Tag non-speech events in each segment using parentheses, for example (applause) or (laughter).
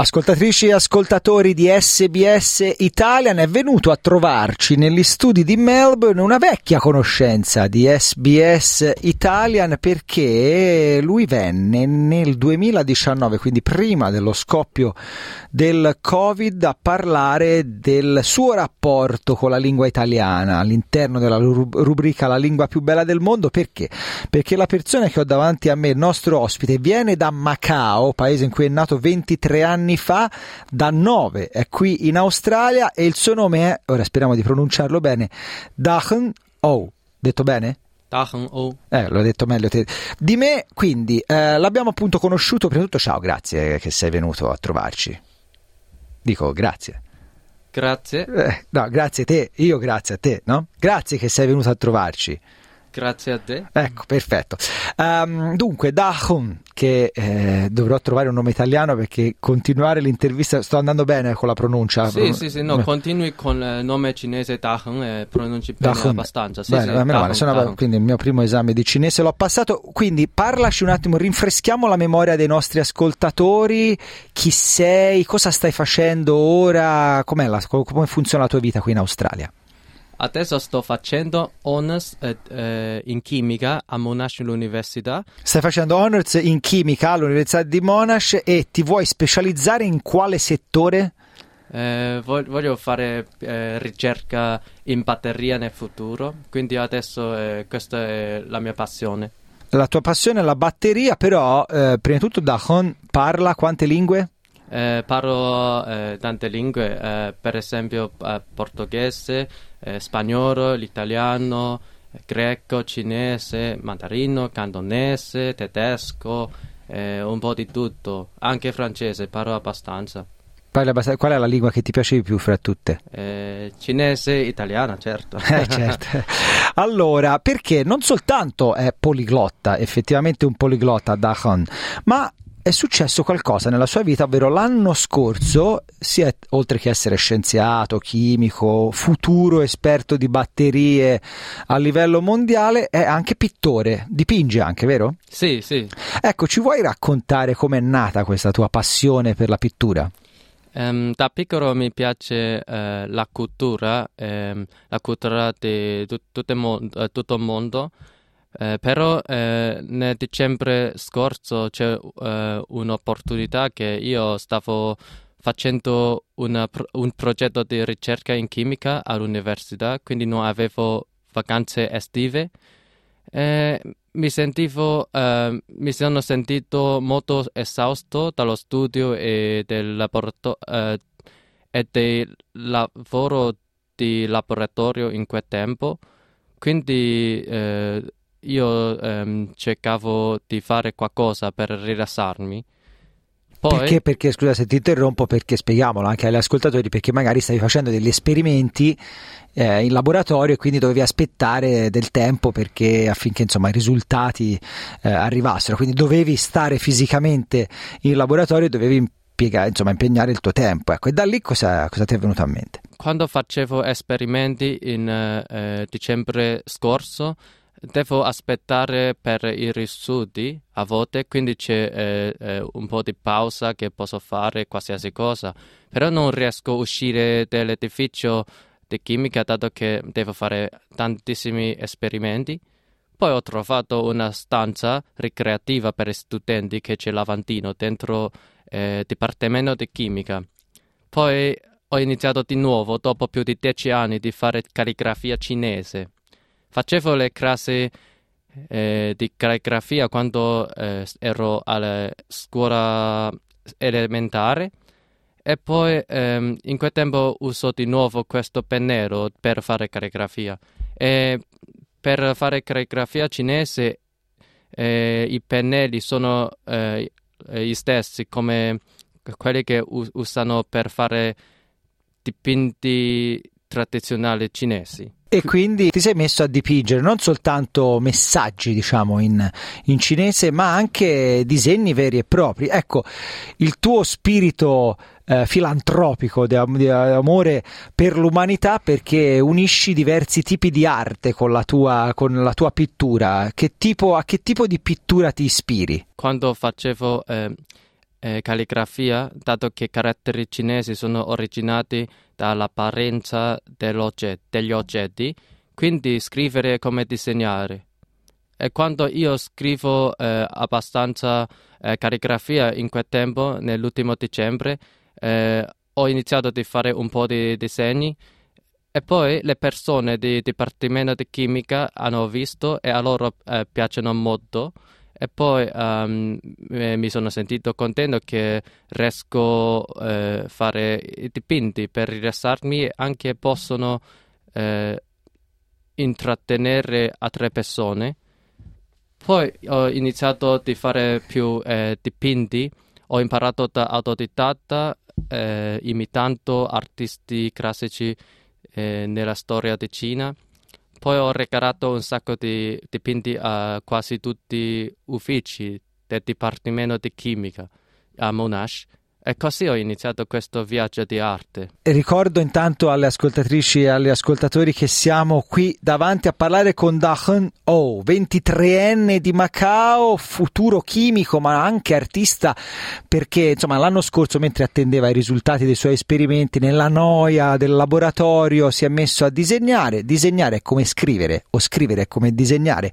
Ascoltatrici e ascoltatori di SBS Italian è venuto a trovarci negli studi di Melbourne una vecchia conoscenza di SBS Italian perché lui venne nel 2019, quindi prima dello scoppio del Covid, a parlare del suo rapporto con la lingua italiana all'interno della rubrica La lingua più bella del mondo. Perché? Perché la persona che ho davanti a me, il nostro ospite, viene da Macao, paese in cui è nato 23 anni anni fa, da 9 è qui in Australia e il suo nome è, ora speriamo di pronunciarlo bene, Dachen O. Detto bene? Dachen O. Eh, l'ho detto meglio te. Di me, quindi, eh, l'abbiamo appunto conosciuto, prima di tutto ciao, grazie che sei venuto a trovarci. Dico grazie. Grazie. Eh, no, grazie a te, io grazie a te, no? Grazie che sei venuto a trovarci. Grazie a te. Ecco, perfetto. Um, dunque, Dahun, che eh, dovrò trovare un nome italiano perché continuare l'intervista, sto andando bene con la pronuncia. Sì, Pron- sì, sì, no, continui con il nome cinese Dahun e pronunci bene Dahun. abbastanza. Sì, bene, sì, meno male, sono, quindi il mio primo esame di cinese l'ho passato, quindi parlaci un attimo, rinfreschiamo la memoria dei nostri ascoltatori, chi sei, cosa stai facendo ora, la, come funziona la tua vita qui in Australia? Adesso sto facendo honors eh, eh, in chimica a Monash Università. Stai facendo honors in chimica all'Università di Monash e ti vuoi specializzare in quale settore? Eh, voglio fare eh, ricerca in batteria nel futuro, quindi adesso eh, questa è la mia passione. La tua passione è la batteria, però eh, prima di tutto Dahon parla quante lingue? Eh, parlo eh, tante lingue, eh, per esempio eh, portoghese, eh, spagnolo, l'italiano, greco, cinese, mandarino, cantonese, tedesco, eh, un po' di tutto, anche francese, parlo abbastanza. Qual è la lingua che ti piace di più fra tutte? Eh, cinese, italiana, certo. (laughs) Eh, certo. Allora, perché non soltanto è poliglotta, effettivamente un poliglotta Dahon, ma è successo qualcosa nella sua vita, ovvero l'anno scorso, si è, oltre che essere scienziato, chimico, futuro esperto di batterie a livello mondiale, è anche pittore, dipinge anche, vero? Sì, sì. Ecco, ci vuoi raccontare com'è nata questa tua passione per la pittura? Um, da piccolo mi piace uh, la cultura, um, la cultura di tutto il mondo, tutto il mondo eh, però eh, nel dicembre scorso c'è eh, un'opportunità che io stavo facendo una, un progetto di ricerca in chimica all'università, quindi non avevo vacanze estive. Mi, sentivo, eh, mi sono sentito molto esausto dallo studio e del, laborato- eh, e del lavoro di laboratorio in quel tempo. Quindi eh, io ehm, cercavo di fare qualcosa per rilassarmi. Poi... Perché, perché, scusa se ti interrompo, perché spieghiamolo anche agli ascoltatori, perché magari stavi facendo degli esperimenti eh, in laboratorio e quindi dovevi aspettare del tempo perché, affinché insomma, i risultati eh, arrivassero, quindi dovevi stare fisicamente in laboratorio e dovevi impiegare, insomma, impegnare il tuo tempo. Ecco, e da lì cosa, cosa ti è venuto a mente? Quando facevo esperimenti in eh, dicembre scorso, devo aspettare per i risultati a volte, quindi c'è eh, eh, un po' di pausa che posso fare qualsiasi cosa, però non riesco a uscire dall'edificio di chimica dato che devo fare tantissimi esperimenti. Poi ho trovato una stanza ricreativa per studenti che c'è lavandino dentro il eh, dipartimento di chimica. Poi ho iniziato di nuovo, dopo più di dieci anni, di fare calligrafia cinese facevo le classi eh, di calligrafia quando eh, ero alla scuola elementare e poi ehm, in quel tempo uso di nuovo questo pennello per fare calligrafia. E per fare calligrafia cinese eh, i pennelli sono eh, gli stessi come quelli che us- usano per fare dipinti tradizionali cinesi e quindi ti sei messo a dipingere non soltanto messaggi, diciamo, in, in, cinese, ma anche disegni veri e propri. Ecco, il tuo spirito eh, filantropico, di, di, amore per l'umanità perché unisci diversi tipi di arte con la tua, con la tua pittura. Che tipo, a che tipo di pittura ti ispiri? Quando facevo eh, eh, calligrafia, dato che i caratteri cinesi sono originati dall'apparenza degli oggetti, quindi scrivere come disegnare. E quando io scrivo eh, abbastanza eh, calligrafia in quel tempo, nell'ultimo dicembre, eh, ho iniziato a fare un po' di disegni e poi le persone del Dipartimento di Chimica hanno visto e a loro eh, piacciono molto e poi um, mi sono sentito contento che riesco a eh, fare i dipinti. Per rilassarmi e anche possono eh, intrattenere altre persone. Poi ho iniziato a fare più eh, dipinti, ho imparato da autodidatta eh, imitando artisti classici eh, nella storia di Cina. Poi ho regalato un sacco di dipinti a quasi tutti gli uffici del Dipartimento di Chimica a Monash e così ho iniziato questo viaggio di arte. E ricordo intanto alle ascoltatrici e agli ascoltatori che siamo qui davanti a parlare con Dahen Oh, 23enne di Macao, futuro chimico ma anche artista perché insomma l'anno scorso mentre attendeva i risultati dei suoi esperimenti nella noia del laboratorio si è messo a disegnare. Disegnare è come scrivere o scrivere è come disegnare.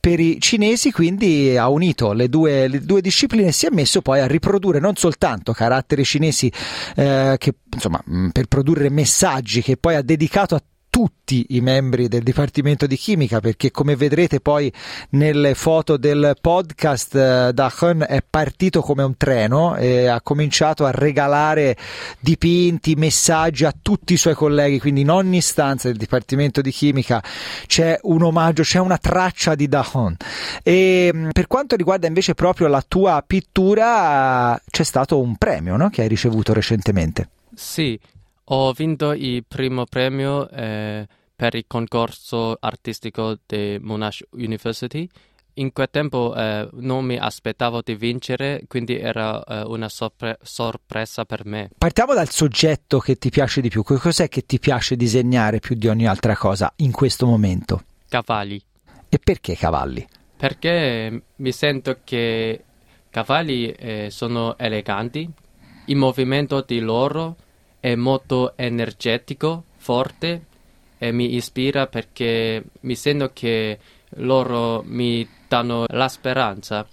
Per i cinesi quindi ha unito le due, le due discipline e si è messo poi a riprodurre non soltanto caratteri cinesi eh, che, insomma, mm, per produrre messaggi che poi ha dedicato a tutti i membri del Dipartimento di Chimica perché come vedrete poi nelle foto del podcast eh, Dachon è partito come un treno e ha cominciato a regalare dipinti, messaggi a tutti i suoi colleghi quindi in ogni stanza del Dipartimento di Chimica c'è un omaggio, c'è una traccia di Dachon e mm, per quanto riguarda invece proprio la tua pittura c'è stato un premio no? che hai ricevuto recentemente sì, ho vinto il primo premio eh, per il concorso artistico di Monash University. In quel tempo eh, non mi aspettavo di vincere, quindi era eh, una sorpre- sorpresa per me. Partiamo dal soggetto che ti piace di più. Cos'è che ti piace disegnare più di ogni altra cosa in questo momento? Cavalli. E perché cavalli? Perché mi sento che cavalli eh, sono eleganti, il movimento di loro è molto energetico, forte e mi ispira perché mi sento che loro mi danno la speranza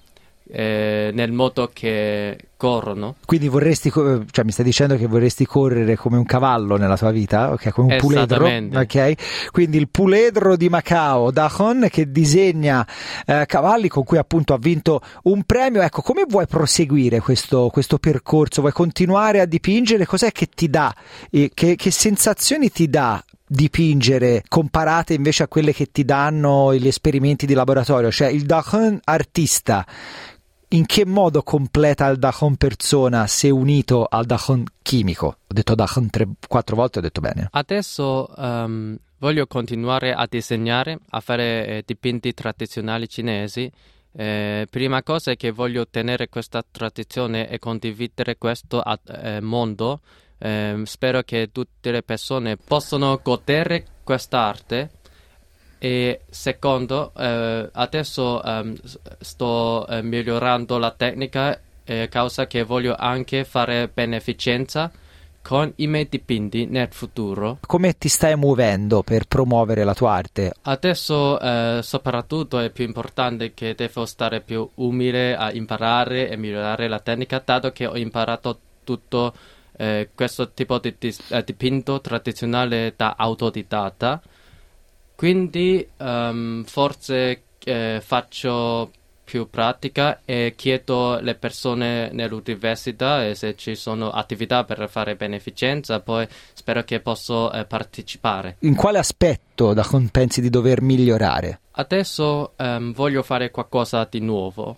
eh, nel modo che corrono. Quindi vorresti, cioè mi stai dicendo che vorresti correre come un cavallo nella tua vita, ok? Come un puledro, ok? Quindi il puledro di Macao, Dahon, che disegna eh, cavalli con cui appunto ha vinto un premio. Ecco, come vuoi proseguire questo, questo percorso? Vuoi continuare a dipingere? Cos'è che ti dà? Eh, che, che sensazioni ti dà dipingere comparate invece a quelle che ti danno gli esperimenti di laboratorio, cioè il Dahon artista in che modo completa il Dahon persona se unito al Dahon chimico? Ho detto Dahon tre, quattro volte, ho detto bene. Adesso um, voglio continuare a disegnare, a fare eh, dipinti tradizionali cinesi. Eh, prima cosa è che voglio tenere questa tradizione e condividere questo al eh, mondo. Ehm, spero che tutte le persone possano godere quest'arte e secondo, eh, adesso eh, sto eh, migliorando la tecnica, eh, causa che voglio anche fare beneficenza con i miei dipinti nel futuro. Come ti stai muovendo per promuovere la tua arte? Adesso eh, soprattutto è più importante che devo stare più umile a imparare e migliorare la tecnica, dato che ho imparato tutto eh, questo tipo di, di eh, dipinto tradizionale da autodidatta quindi um, forse eh, faccio più pratica e chiedo alle persone nell'università se ci sono attività per fare beneficenza, poi spero che posso eh, partecipare. In quale aspetto da pensi di dover migliorare? Adesso um, voglio fare qualcosa di nuovo.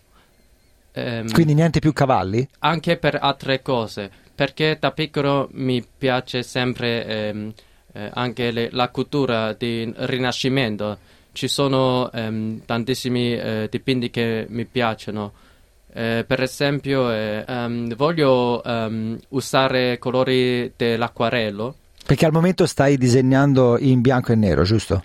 Um, Quindi niente più cavalli? Anche per altre cose, perché da piccolo mi piace sempre... Um, eh, anche le, la cultura di Rinascimento. Ci sono ehm, tantissimi eh, dipinti che mi piacciono. Eh, per esempio, eh, um, voglio um, usare colori dell'acquarello. Perché al momento stai disegnando in bianco e nero, giusto?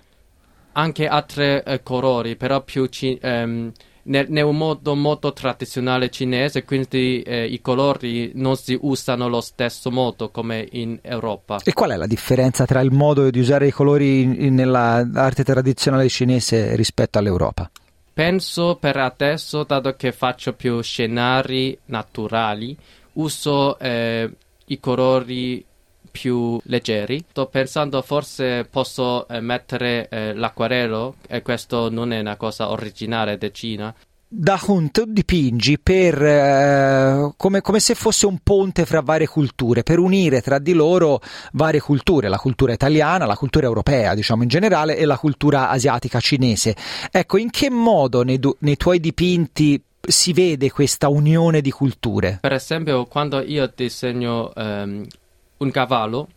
Anche altri eh, colori, però più ci, um, nel, nel, modo molto tradizionale cinese, quindi eh, i colori non si usano allo stesso modo come in Europa. E qual è la differenza tra il modo di usare i colori nell'arte tradizionale cinese rispetto all'Europa? Penso per adesso, dato che faccio più scenari naturali, uso eh, i colori più leggeri. Sto pensando forse posso eh, mettere eh, l'acquarello e questo non è una cosa originale di Cina. Da Hun tu dipingi per, eh, come, come, se fosse un ponte fra varie culture, per unire tra di loro varie culture, la cultura italiana, la cultura europea, diciamo in generale, e la cultura asiatica cinese. Ecco, in che modo nei, nei tuoi dipinti si vede questa unione di culture? Per esempio, quando io disegno um, un cavallo,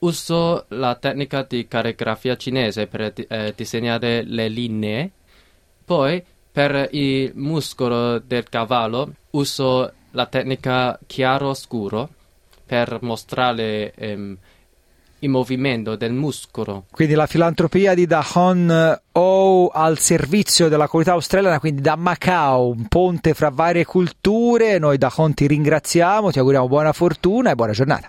uso la tecnica di calligrafia cinese per eh, disegnare le linee, poi per il muscolo del cavallo uso la tecnica chiaro-scuro per mostrare ehm, il movimento del muscolo. Quindi la filantropia di Dahon O al servizio della comunità australiana, quindi da Macao, un ponte fra varie culture. Noi Dahon ti ringraziamo, ti auguriamo buona fortuna e buona giornata.